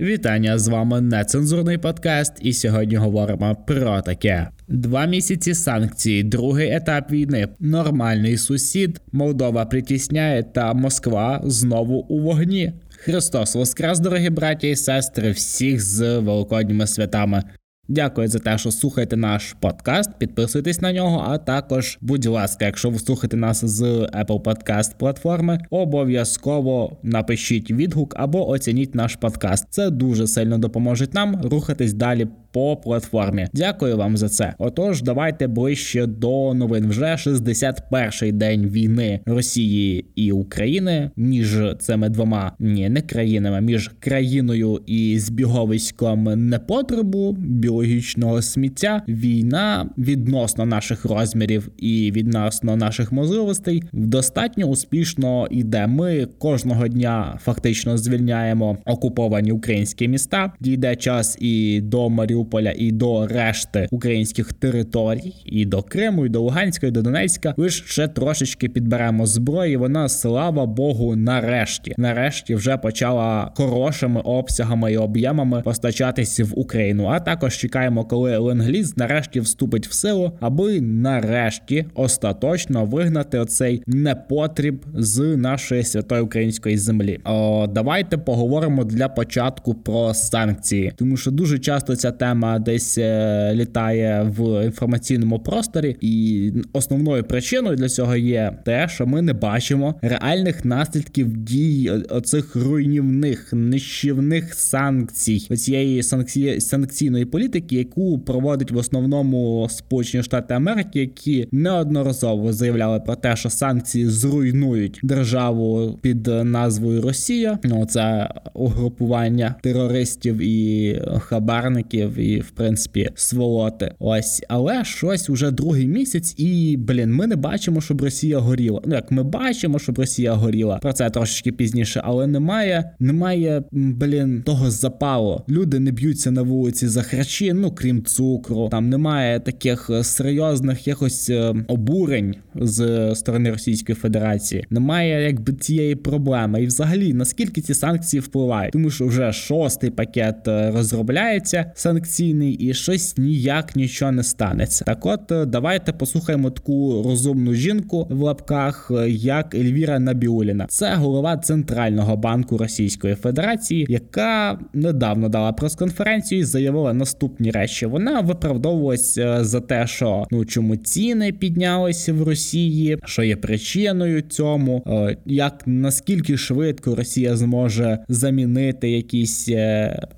Вітання з вами нецензурний подкаст, і сьогодні говоримо про таке: два місяці санкцій, другий етап війни, нормальний сусід, Молдова притісняє та Москва знову у вогні. Христос Воскрес, дорогі браті і сестри, всіх з великодніми святами. Дякую за те, що слухаєте наш подкаст. Підписуйтесь на нього. А також, будь ласка, якщо ви слухаєте нас з Apple Podcast платформи, обов'язково напишіть відгук або оцініть наш подкаст. Це дуже сильно допоможе нам рухатись далі по платформі. Дякую вам за це. Отож, давайте ближче до новин. Вже 61-й день війни Росії і України між цими двома ні, не країнами, між країною і збіговиськом непотребу біологічного сміття. Війна відносно наших розмірів і відносно наших можливостей достатньо успішно йде. Ми кожного дня фактично звільняємо окуповані українські міста. Дійде час і до Маріуполя і до решти українських територій, і до Криму, і до Луганська, і до Донецька. Лише ще трошечки підберемо зброї. Вона слава Богу, нарешті, нарешті вже почала хорошими обсягами і об'ємами постачатися в Україну. А також чекаємо, коли ленгліз нарешті вступить в силу, аби нарешті остаточно вигнати оцей непотріб з нашої святої української землі. О, Давайте поговоримо для початку про санкції, тому що дуже часто ця тема десь е, літає в інформаційному просторі, і основною причиною для цього є те, що ми не бачимо реальних наслідків дій оцих руйнівних нищівних санкцій, цієї санкції санкційної політики, яку проводить в основному Сполучені Штати Америки, які неодноразово заявляли про те, що санкції зруйнують державу під назвою Росія. Ну це угрупування терористів і хабарників і в принципі сволоти. Ось, але щось уже другий місяць, і блін, ми не бачимо, щоб Росія горіла. Ну як ми бачимо, щоб Росія горіла. Про це трошечки пізніше, але немає, немає блін того запалу. Люди не б'ються на вулиці за харчі, ну крім цукру. Там немає таких е, серйозних якось е, обурень з сторони Російської Федерації. Немає якби цієї проблеми. І взагалі наскільки ці санкції впливають, тому що вже шостий пакет е, розробляється санкційний і щось ніяк нічого не станеться. Так, от давайте послухаємо таку розумну жінку в лапках, як Ельвіра Набіуліна. Це голова центрального банку Російської Федерації, яка недавно дала прес-конференцію і заявила наступні речі. Вона виправдовувалася е, за те, що ну чому ціни піднялися в Росії, що є причиною цьому, як наскільки швидко Росія зможе замінити якісь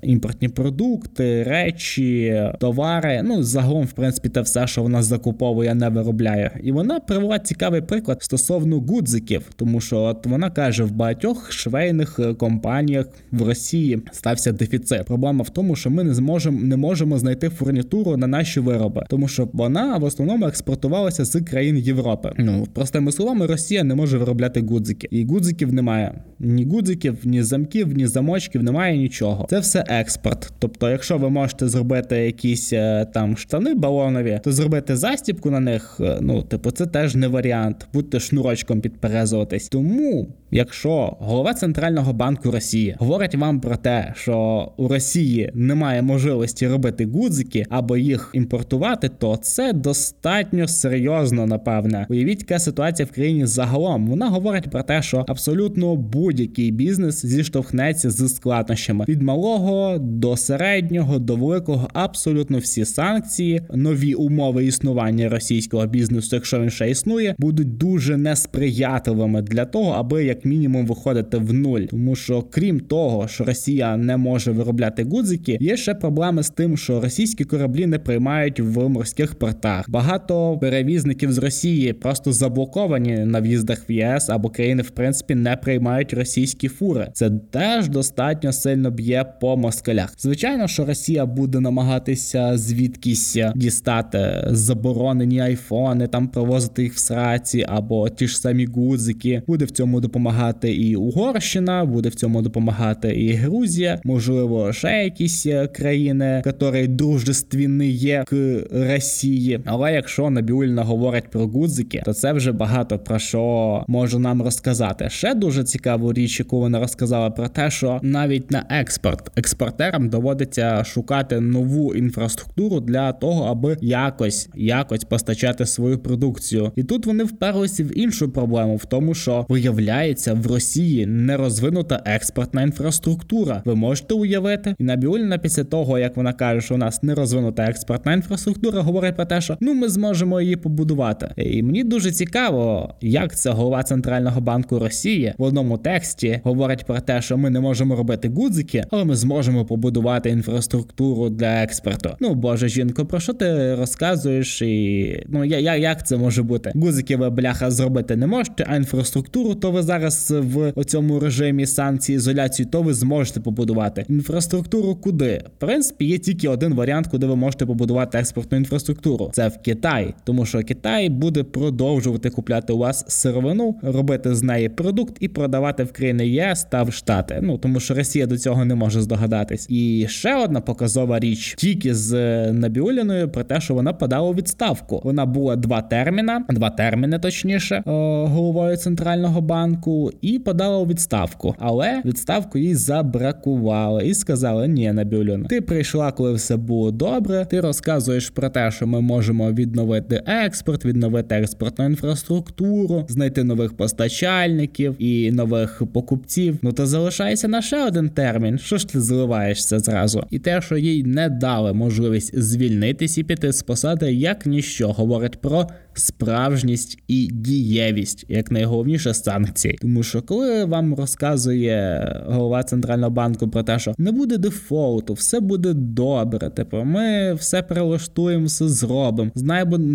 імпортні продукти, речі товари. Ну загалом, в принципі, те все, що вона закуповує, не виробляє. І вона привела цікавий приклад стосовно гудзиків, тому що от вона каже: в багатьох швейних е, компаніях в Росії стався дефіцит. Проблема в тому, що ми не зможемо не можемо знайти фурнітуру на наші вироби, тому що вона в основному експортувалася з країн Європи. Ну простими словами, Росія не може виробляти гудзики, і гудзиків немає. Ні гудзиків, ні замків, ні замочків, немає нічого. Це все експорт. Тобто, якщо ви можете зробити якісь е, там штани балонові, то зробити застібку на них, е, ну типу, це теж не варіант. Будьте шнурочком підперезуватись. Тому Якщо голова центрального банку Росії говорить вам про те, що у Росії немає можливості робити гудзики або їх імпортувати, то це достатньо серйозно, напевне. Уявіть, яка ситуація в країні загалом. Вона говорить про те, що абсолютно будь-який бізнес зіштовхнеться з складнощами від малого до середнього до великого, абсолютно всі санкції, нові умови існування російського бізнесу, якщо він ще існує, будуть дуже несприятливими для того, аби як як мінімум виходити в нуль, тому що крім того, що Росія не може виробляти гудзики, є ще проблеми з тим, що російські кораблі не приймають в морських портах. Багато перевізників з Росії просто заблоковані на в'їздах в ЄС або країни, в принципі, не приймають російські фури. Це теж достатньо сильно б'є по москалях. Звичайно, що Росія буде намагатися звідкись дістати заборонені айфони, там провозити їх в сраці або ті ж самі гудзики, буде в цьому допомагати допомагати і Угорщина, буде в цьому допомагати і Грузія, можливо, ще якісь е, країни, які дружественні є к Росії. Але якщо Набіульна говорить про гудзики, то це вже багато про що може нам розказати. Ще дуже цікаву цікаву річ, яку вона розказала про те, що навіть на експорт експортерам доводиться шукати нову інфраструктуру для того, аби якось якось постачати свою продукцію. І тут вони вперлися в іншу проблему, в тому, що виявляється в Росії не розвинута експортна інфраструктура. Ви можете уявити, і Набіуліна після того, як вона каже, що у нас не розвинута експортна інфраструктура, говорить про те, що ну ми зможемо її побудувати. І мені дуже цікаво, як це голова центрального банку Росії в одному тексті говорить про те, що ми не можемо робити гудзики, але ми зможемо побудувати інфраструктуру для експорту. Ну боже жінко, про що ти розказуєш? І ну я, я як це може бути? Гудзики ви бляха зробити не можете, а інфраструктуру то ви зараз в цьому режимі санкції ізоляції, то ви зможете побудувати інфраструктуру. Куди в принципі є тільки один варіант, куди ви можете побудувати експортну інфраструктуру. Це в Китай, тому що Китай буде продовжувати купляти у вас сировину, робити з неї продукт і продавати в країни ЄС та в Штати. Ну тому що Росія до цього не може здогадатись. І ще одна показова річ тільки з Набіуліною про те, що вона подала відставку. Вона була два терміна, два терміни, точніше, головою центрального банку, і подала у відставку. Але відставку їй забракували і сказали: Ні, Набіулін, ти прийшла, коли все було добре. Ти розказуєш про те, що ми можемо відновити експорт, відновити експортну інфраструктуру, знайти нових постачальників і нових покупців. Ну то залишається на ще один термін. Що ж ти зливаєшся зразу? І те, що їй не дали можливість звільнитись і піти з посади, як ніщо говорить про справжність і дієвість, як найголовніше санкції. Тому що коли вам розказує голова центрального банку про те, що не буде дефолту, все буде добре. Типу, ми все перелаштуємо, все зробимо,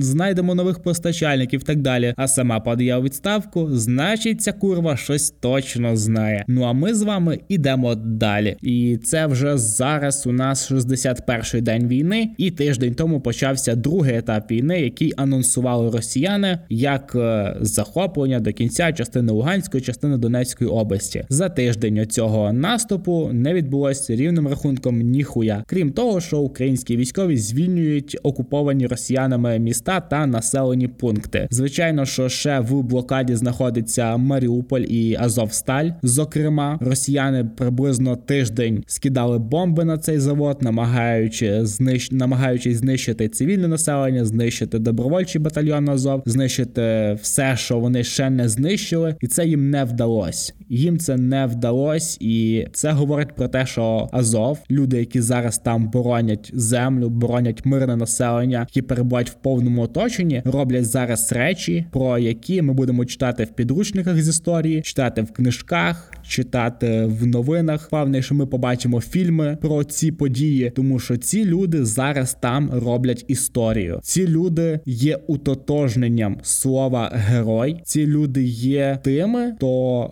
знайдемо нових постачальників і так далі. А сама подає у відставку, значить, ця курва щось точно знає. Ну а ми з вами ідемо далі. І це вже зараз у нас 61-й день війни, і тиждень тому почався другий етап війни, який анонсували росіяни як е, захоплення до кінця частини Луганської, частини Донецької області. За тиждень цього наступу не відбулося рівним рахунком ніхуя. Крім того, що українські військові звільнюють окуповані росіянами міста та населені пункти. Звичайно, що ще в блокаді знаходиться Маріуполь і Азовсталь. Зокрема, росіяни приблизно тиждень скидали бомби на цей завод, намагаючи знищ... намагаючись знищити цивільне населення, знищити добровольчий батальйон Азов, знищити все, що вони ще не знищили, і це їм nefda was. Їм це не вдалося, і це говорить про те, що Азов, люди, які зараз там боронять землю, боронять мирне населення, які перебувають в повному оточенні, роблять зараз речі, про які ми будемо читати в підручниках з історії, читати в книжках, читати в новинах. Певне, що ми побачимо фільми про ці події, тому що ці люди зараз там роблять історію. Ці люди є утотожненням слова герой. Ці люди є тими, хто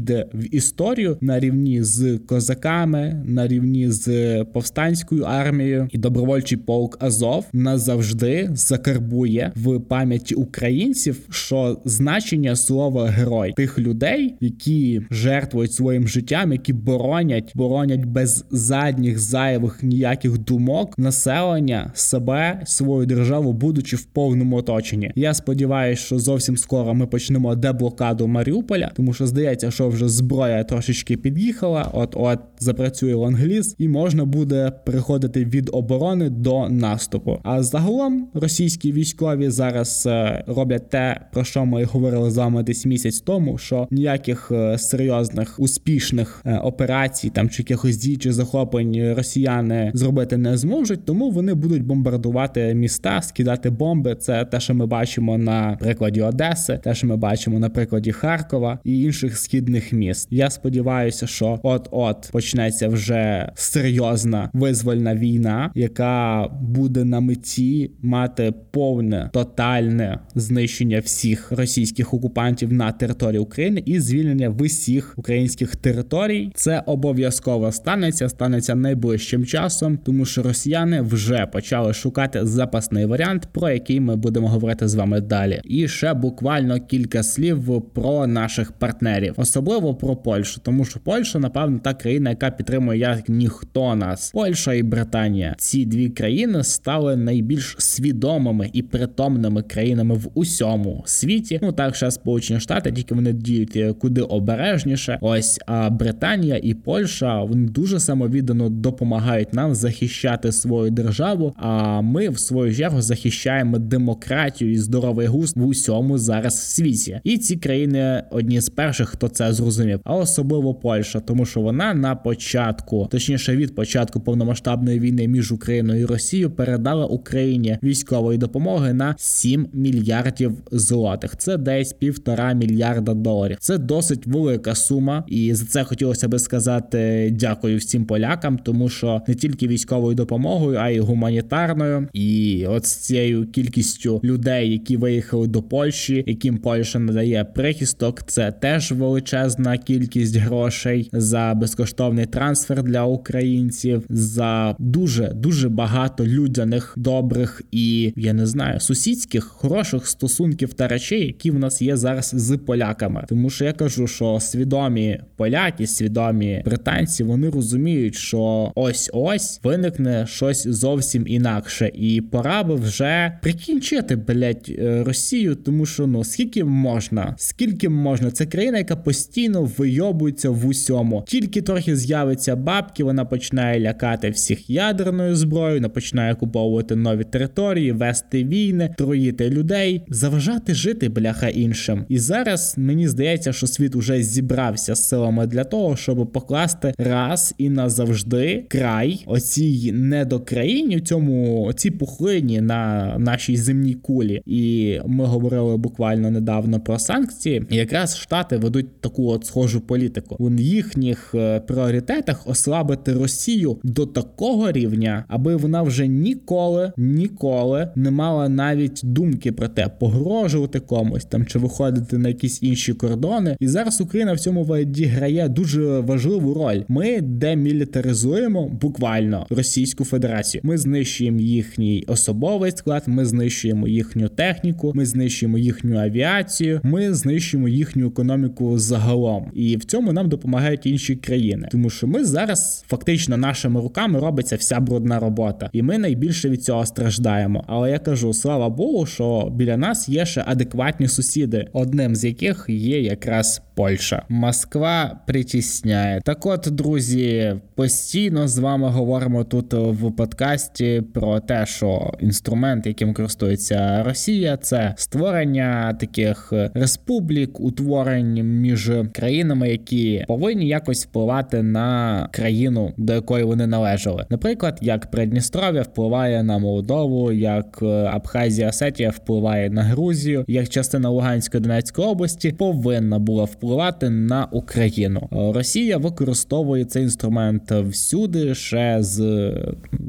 увійде в історію на рівні з козаками, на рівні з повстанською армією і добровольчий полк Азов назавжди закарбує в пам'яті українців, що значення слова герой тих людей, які жертвують своїм життям, які боронять, боронять без задніх зайвих ніяких думок населення себе, свою державу, будучи в повному оточенні. Я сподіваюся, що зовсім скоро ми почнемо деблокаду Маріуполя, тому що здається, що вже зброя трошечки під'їхала. От от запрацює лонгліз, і можна буде переходити від оборони до наступу. А загалом російські військові зараз е, роблять те, про що ми говорили з вами десь місяць тому, що ніяких е, серйозних успішних е, операцій там чи якихось дій чи захоплень росіяни зробити не зможуть, тому вони будуть бомбардувати міста, скидати бомби. Це те, що ми бачимо на прикладі Одеси, те, що ми бачимо на прикладі Харкова і інших східних міст. Я сподіваюся, що от-от почнеться вже серйозна визвольна війна, яка буде на меті мати повне тотальне знищення всіх російських окупантів на території України і звільнення всіх українських територій. Це обов'язково станеться, станеться найближчим часом, тому що росіяни вже почали шукати запасний варіант, про який ми будемо говорити з вами далі. І ще буквально кілька слів про наших партнерів, особливо про Польщу, тому що Польща, напевно, та країна, яка підтримує як ніхто нас. Польща і Британія. Ці дві країни стали найбільш свідомими і притомними країнами в усьому світі. Ну так ще Сполучені Штати, тільки вони діють куди обережніше. Ось а Британія і Польща вони дуже самовіддано допомагають нам захищати свою державу. А ми в свою чергу захищаємо демократію і здоровий густ в усьому зараз світі. І ці країни одні з перших, хто це зрозумів, а особливо Польща, тому що вона на початку, точніше від початку повномасштабної війни між Україною і Росією, передала Україні військової допомоги на 7 мільярдів злотих. Це десь півтора мільярда доларів. Це досить велика сума, і за це хотілося би сказати дякую всім полякам, тому що не тільки військовою допомогою, а й гуманітарною. І от з цією кількістю людей, які виїхали до Польщі, яким Польща надає прихисток, це теж величезна кількість грошей за безкоштовний трансфер для українців, за дуже дуже багато людяних добрих і я не знаю сусідських хороших стосунків та речей, які в нас є зараз з поляками. Тому що я кажу, що свідомі поляки, свідомі британці, вони розуміють, що ось ось виникне щось зовсім інакше, і пора би вже прикінчити блять е, Росію, тому що ну скільки можна, скільки можна, це країна, яка постійно вийобується в усьому. Тільки трохи з'явиться бабки, вона починає лякати всіх ядерною зброєю, вона починає куповувати нові території, вести війни, троїти людей, заважати жити бляха іншим. І зараз мені здається, що світ уже зібрався з силами для того, щоб покласти раз і назавжди край оцій недокраїні, цьому оцій пухлині на нашій земній кулі. І ми говорили буквально недавно про санкції. Якраз штати ведуть таку от схожу політику. У їхніх е, пріоритетах ослабити Росію до такого рівня, аби вона вже ніколи, ніколи не мала навіть думки про те, погрожувати комусь там чи виходити на якісь інші кордони. І зараз Україна в цьому відіграє дуже важливу роль. Ми демілітаризуємо буквально Російську Федерацію. Ми знищуємо їхній особовий склад, ми знищуємо їхню техніку, ми знищуємо їхню авіацію, ми знищуємо їхню економіку загалом. І в цьому нам допомагають інші країни, тому що ми зараз фактично нашими руками робиться вся брудна робота, і ми найбільше від цього страждаємо. Але я кажу, слава Богу, що біля нас є ще адекватні сусіди, одним з яких є якраз Польща. Москва притісняє. Так, от друзі, постійно з вами говоримо тут в подкасті про те, що інструмент, яким користується Росія, це створення таких республік, утворень між країнами, які повинні якось впливати на країну, до якої вони належали. Наприклад, як Придністров'я впливає на Молдову, як Абхазія Осетія впливає на Грузію, як частина Луганської Донецької області повинна була впливати на Україну. Росія використовує цей інструмент всюди ще з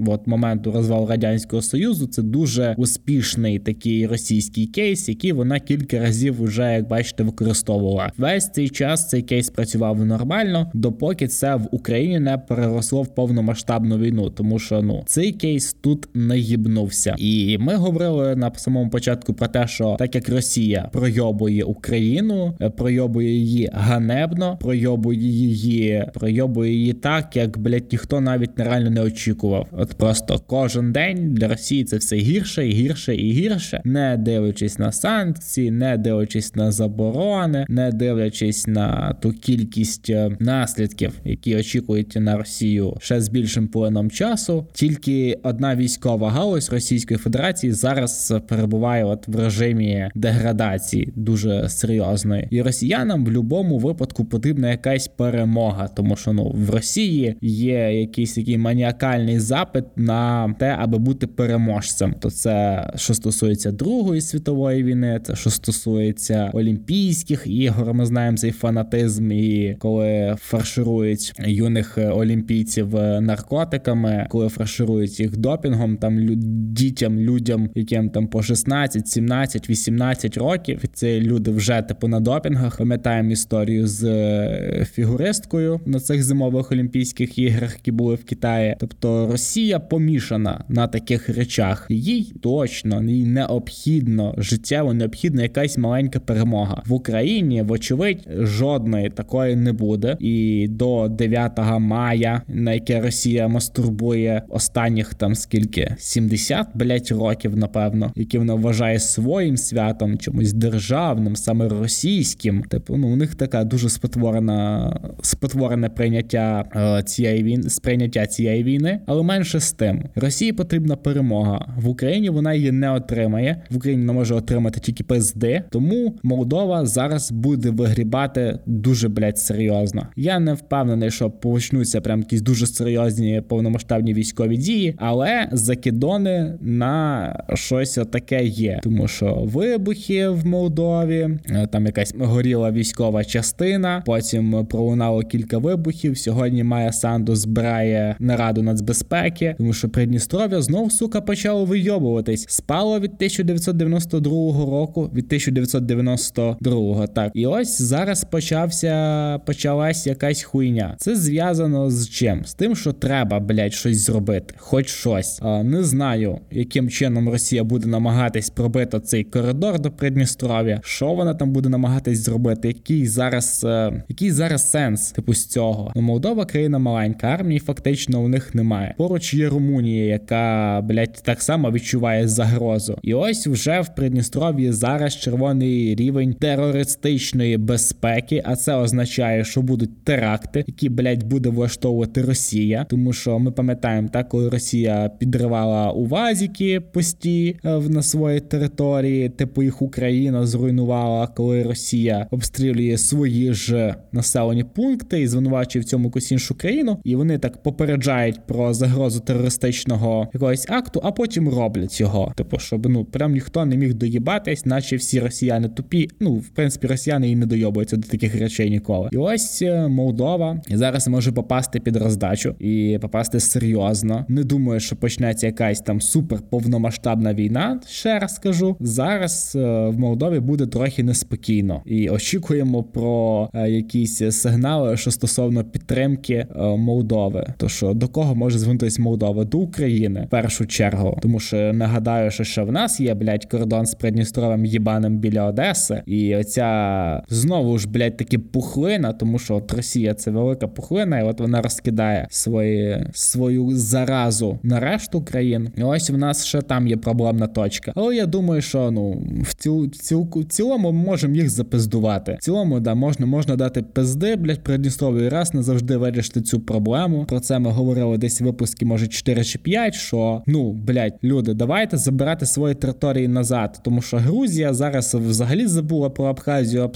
от моменту розвалу радянського союзу. Це дуже успішний такий російський кейс, який вона кілька разів вже, як бачите, використовувала. Весь цей час цей кейс працював нормально, допоки це в Україні не переросло в повномасштабну війну, тому що ну цей кейс тут не їбнувся. І ми говорили на самому початку про те, що так як Росія пройобує Україну, пройобує її ганебно, пройобує її, пройобує її так, як блять ніхто навіть нереально не очікував. От просто кожен день для Росії це все гірше і гірше і гірше, не дивлячись на санкції, не дивлячись на заборони, не дивлячись на ту кількість е, наслідків, які очікують на Росію ще з більшим плином часу. Тільки одна військова галузь Російської Федерації зараз перебуває от в режимі деградації дуже серйозної, і росіянам в будь-якому випадку потрібна якась перемога, тому що ну в Росії є якийсь такий маніакальний запит на те, аби бути переможцем. То це що стосується Другої світової війни, це що стосується Олімпійських ігор. Ми знаємо цей фанатизм, і коли фарширують юних олімпійців наркотиками, коли фарширують їх допінгом, там дітям, людям, яким там по 16, 17, 18 років. Це люди вже типу на допінгах. Пам'ятаємо історію з фігуристкою на цих зимових Олімпійських іграх, які були в Китаї. Тобто Росія помішана на таких речах. Їй точно їй необхідно життєво необхідна якась маленька перемога в Україні. Вочевидь, жодної такої не буде. І до 9 мая, на яке Росія мастурбує останніх там скільки 70, блять, років, напевно, які вона вважає своїм святом, чомусь державним, саме російським. Типу, ну у них така дуже спотворена спотворене прийняття е, цієї війни, сприйняття цієї війни, але менше з тим, Росії потрібна перемога в Україні. Вона її не отримає. В Україні не може отримати тільки ПСД, тому Молдова зараз буде вигрібати дуже блять серйозно. Я не впевнений, що почнуться прям якісь дуже серйозні повномасштабні військові дії, але закидони на щось таке є, тому що вибухи в Молдові, е, там якась горіла військова частина. Потім пролунало кілька вибухів. Сьогодні Майя Санду збирає нараду нацбезпеки, тому що Придністров'я знов сука почало вийобуватись. Спало від 1992 року, від 1992 так. І ось зараз почався почалась якась хуйня. Це зв'язано з чим? З тим, що треба, блядь, щось зробити, хоч щось. А, Не знаю, яким чином Росія буде намагатись пробити цей коридор до Придністров'я. Що вона там буде намагатись зробити? Який зараз, е, який зараз сенс типу з цього? Ну, Молдова країна маленька, армії фактично у них немає. Поруч є Румунія, яка блядь, так само відчуває загрозу. І ось вже в Придністров'ї зараз червоний рівень терористичної безпеки, а це означає, що будуть теракти, які блядь, буде влаштовувати Росія, тому що ми пам'ятаємо, так коли Росія підривала увазіки пусті е, на своїй території, типу їх Україна зруйнувала, коли Росія обстрілює свої ж населені пункти і звинувачує в цьому якусь іншу країну, і вони так попереджають про загрозу терористичного якогось акту, а потім роблять його. Типу, щоб ну прям ніхто не міг доїбатись, наче всі росіяни тупі. Ну, в принципі, росіяни і не дойобуються до таких речей ніколи. І ось е, Молдова зараз може попасти під роздачу і попасти серйозно. Не думаю, що почнеться якась там супер повномасштабна війна. Ще раз скажу. Зараз е, в Молдові буде трохи неспокійно, і очікуємо про е, якісь сигнали, що стосовно підтримки Молдови. То що до кого може звернутися Молдова? До України в першу чергу, тому що нагадаю, що ще в нас є блядь, кордон з Придністровим їбаним біля Одеси, і оця знову ж блядь, таки пухлина, тому що от Росія це велика пухлина, і от вона розкидає свої свою заразу на решту країн. І ось в нас ще там є проблемна точка. Але я думаю, що ну в ціл, ціл, цілому ми можемо їх запиздувати. В цілому, да, можна можна дати пизди, блядь, Придністров'ю раз назавжди вирішити цю проблему. Про це ми говорили десь в випускі, може 4 чи 5, що ну блядь, люди, давайте забирати свої території назад, тому що Грузія зараз взагалі забула про Абхазію,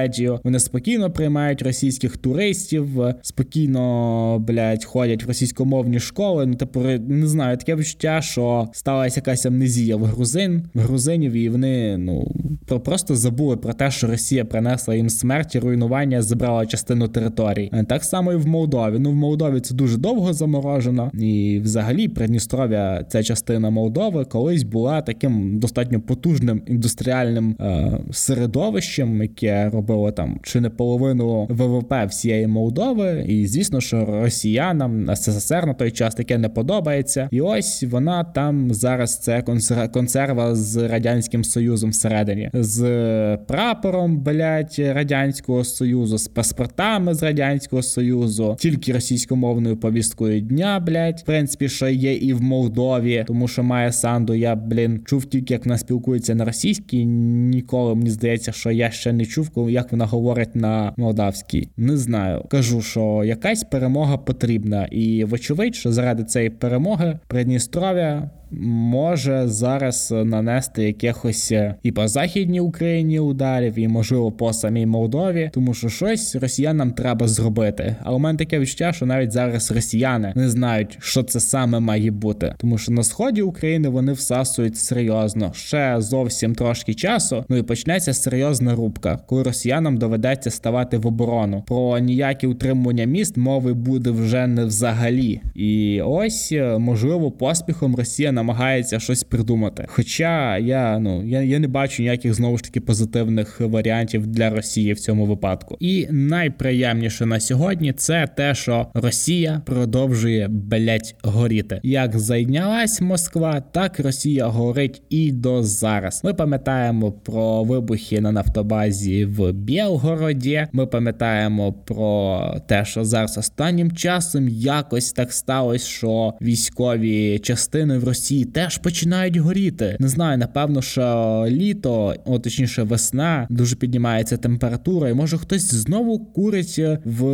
Осетію. Вони спокійно приймають російських туристів, спокійно блядь, ходять в російськомовні школи. Ну типу, не знаю, таке відчуття, що сталася якась амнезія в грузин, в грузинів, і вони ну просто забули про те, що Росія принесла їм смерть і руйнування, забрала частину територій. Так само і в Молдові. Ну в Молдові це дуже довго заморожено, і взагалі Придністров'я, ця частина Молдови, колись була таким достатньо потужним індустріальним е, середовищем, яке робило там чи не половину ВВП всієї Молдови. І звісно, що росіянам СССР на той час таке не подобається. І ось вона там зараз це консерва з радянським союзом всередині, з прапором блять радянського союзу, з паспортами з радянського союзу, тільки російськомовною повісткою дня, блять, в принципі, що є і в Молдові, тому що має Санду. Я блін чув тільки, як вона спілкується на російській. Ніколи мені здається, що я ще не чув, як вона говорить на молдавській. Не знаю. Кажу, що якась перемога потрібна, і вочевидь, що заради цієї перемоги Придністров'я може зараз нанести якихось е, і по західній Україні ударів, і можливо по самій Молдові, тому що щось росіянам треба зробити. Але у мене таке відчуття, що навіть зараз росіяни не знають, що це саме має бути, тому що на сході України вони всасують серйозно ще зовсім трошки часу. Ну і почнеться серйозна рубка, коли росіянам доведеться ставати в оборону. Про ніякі утримування міст мови буде вже не взагалі. І ось е, можливо поспіхом Росія намагається щось придумати. Хоча я ну я, я не бачу ніяких знову ж таки позитивних варіантів для Росії в цьому випадку. І найприємніше на сьогодні це те, що Росія продовжує блять горіти. Як зайнялась Москва, так Росія горить і до зараз. Ми пам'ятаємо про вибухи на нафтобазі в Білгороді. Ми пам'ятаємо про те, що зараз останнім часом якось так сталося, що військові частини в Росії теж починають горіти. Не знаю, напевно, що літо, о точніше, весна, дуже піднімається температура, і може хтось знову курить в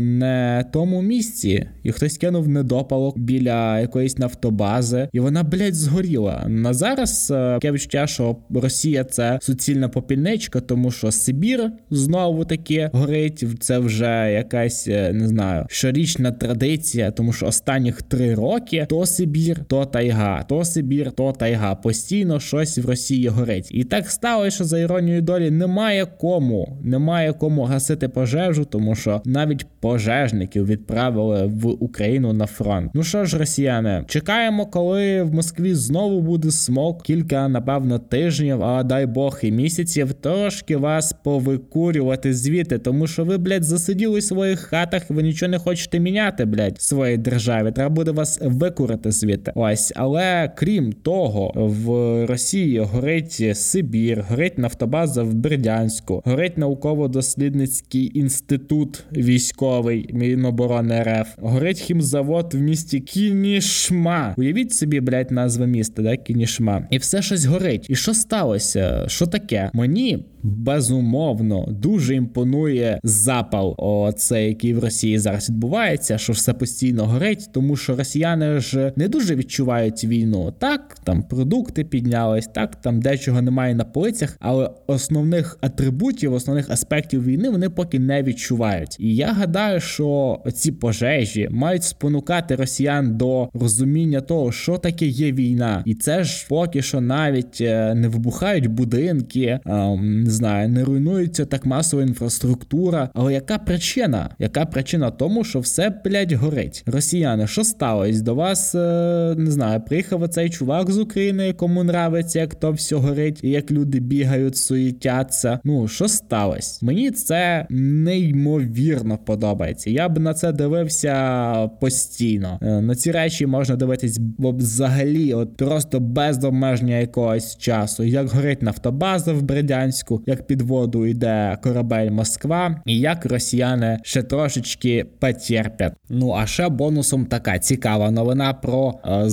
не тому місці, і хтось кинув недопалок біля якоїсь нафтобази, і вона, блядь, згоріла. На зараз е, таке відчуття, що Росія це суцільна попільничка, тому що Сибір знову таки горить. Це вже якась е, не знаю щорічна традиція, тому що останніх три роки то Сибір, то тайга, то Сибір, то тайга. Постійно щось в Росії горить. І так сталося, що за іронією долі немає кому, немає кому гасити пожежу, тому що навіть пожежників відправили в Україну на фронт. Ну що ж, росіяни, чекаємо, коли в Москві знову буде смок. Кілька, напевно, тижнів, а дай Бог і місяців, трошки вас повикурювати звідти, тому що ви, блядь, засиділи в своїх хатах, ви нічого не хочете міняти, блядь, в своїй державі. Треба буде вас викурити звідти. Ось, але крім того, в Росії горить Сибір, горить нафтобаза в Бердянську, горить науково-дослідницький інститут військовий Міноборони РФ, горить хімзавод в місті Кінішма. Уявіть собі, блядь, назва міста, да, Кінішма. І все щось горить. І що сталося? Що таке? Мені безумовно дуже імпонує запал, оце який в Росії зараз відбувається, що все постійно горить, тому що росіяни ж не дуже відчувають війну. Так, там продукти піднялись, так там дечого немає на полицях, але основних атрибутів, основних аспектів війни вони поки не відчувають. І я гадаю, що ці пожежі мають спонукати росіян до розуміння того, що таке є війна, і це ж поки що навіть е, не вибухають будинки, не знаю, не руйнується так масова інфраструктура. Але яка причина? Яка причина тому, що все блядь, горить? Росіяни, що сталося? До вас е, не знаю, приїхав оцей чувак з України, якому нравиться, як то все горить, і як люди бігають, суїтяться. Ну що сталося? Мені це неймовірно подобається. Я б на це дивився постійно. Е, на ці речі можна дивитись взагалі, от просто без обмеження якогось часу. Як горить нафтобаза в Бердянську, як під воду йде корабель Москва, і як росіяни ще трошечки потерпять. Ну а ще бонусом така цікава новина про е,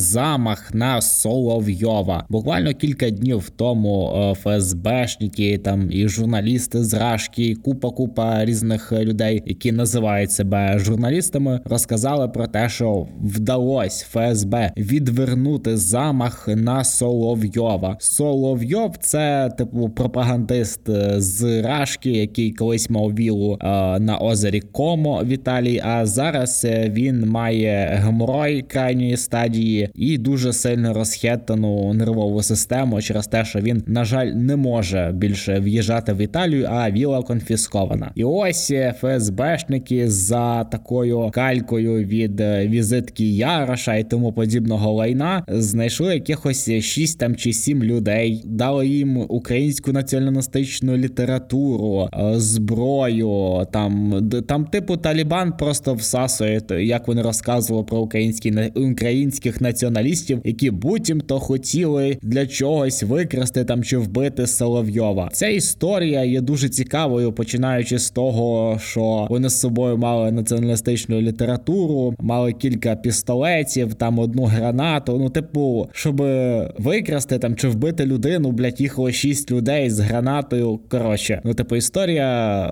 замах на Соловйова. Буквально кілька днів тому е, ФСБшники там і журналісти з Рашки, купа купа різних людей, які називають себе журналістами, розказали про те, що вдалося ФСБ відвернути замах на Соловйова. Соловйов це типу пропагандист е, з Рашки, який колись мав вілу е, на озері Комо в Італії. А зараз він має геморой крайньої стадії і дуже сильно розхетану нервову систему через те, що він, на жаль, не може більше в'їжджати в Італію, а віла конфіскована. І ось ФСБшники за такою калькою від візитки Яроша і тому подібного лайна знайшли якихось 6 там чи 7 людей, дали їм українську націоналістичну літературу, зброю. Там там, типу, Талібан просто всасує, як вони розказували про українські українських націоналістів, які буцімто хотіли для чогось викрасти там чи вбити Соловйова. Ця історія є дуже цікавою, починаючи з того, що вони з собою мали націоналістичну літературу, мали кілька пістолетів, там одну гранату. Ну, типу, щоб викрасти там чи вбити людину, блядь, їхало шість людей з гранатою. Коротше, ну типу, історія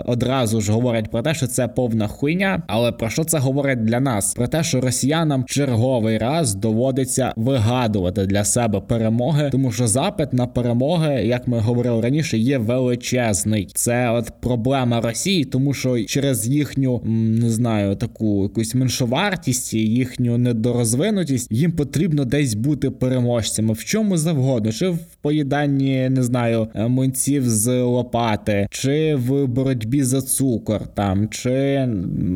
одразу ж говорить про те, що це повна хуйня. Але про що це говорить для нас? Про те, що росіянам черговий раз доводиться вигадувати для себе перемоги, тому що запит на перемоги, як ми говорили раніше, є величезний. Це от проблема Росії, тому що через їхню не знаю таку якусь меншовартість, їхню недорозвинутість, їм потрібно десь бути переможцями в чому завгодно, чи в поїданні не знаю мунців з лопати, чи в боротьбі за цукор, там чи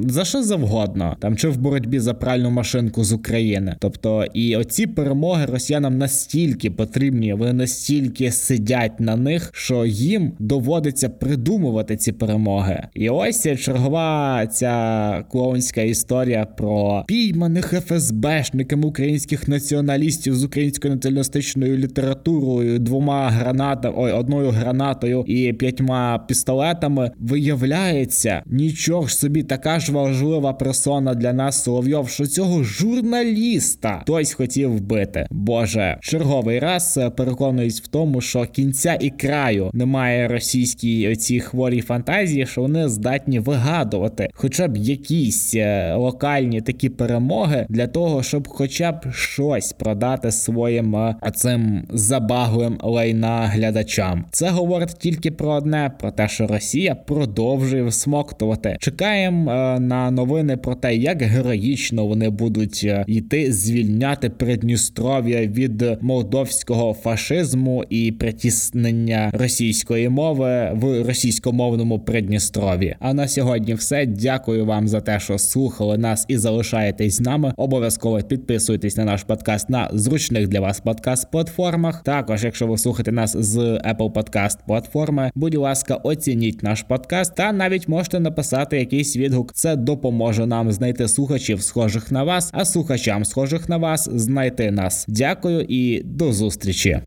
за що завгодно, там чи в боротьбі за пральну машинку з України. Тобто і оці перемоги росіянам настільки потрібні, вони настільки сидять на них, що їм доводиться придумувати ці перемоги. І ось чергова ця клоунська історія про пійманих ФСБшниками українських націоналістів з українською націоналістичною літературою, двома гранатами, ой, одною гранатою і п'ятьма пістолетами. Виявляється, нічого ж собі така ж важлива персона для нас Соловйов, що цього журналіста хтось хотів вбити. Боже, черговий раз переконуюсь в тому, що кінця і краю немає російській цій хворій фантазії, що вони здатні вигадувати, хоча б якісь е, локальні такі перемоги для того, щоб хоча б щось продати своїм е, цим забаглим лайна глядачам. Це говорить тільки про одне: про те, що Росія продовжує всмоктувати. Чекаємо е, на новини про те, як героїчно вони будуть йти звільняти Придністров'я від молдовського фашизму і притіснення російської мови в російськомовному Придністров'ї. А на сьогодні все. Дякую вам за те, що слухали нас і залишаєтесь з нами. Обов'язково підписуйтесь на наш подкаст на зручних для вас подкаст-платформах. Також, якщо ви слухаєте нас з Apple Podcast платформи, будь ласка, оцініть наш подкаст та навіть можете написати якийсь відгук. Це допоможе нам знайти слухачів, схожих на вас, а слухачам схожих на вас знайти нас. Дякую і до зустрічі.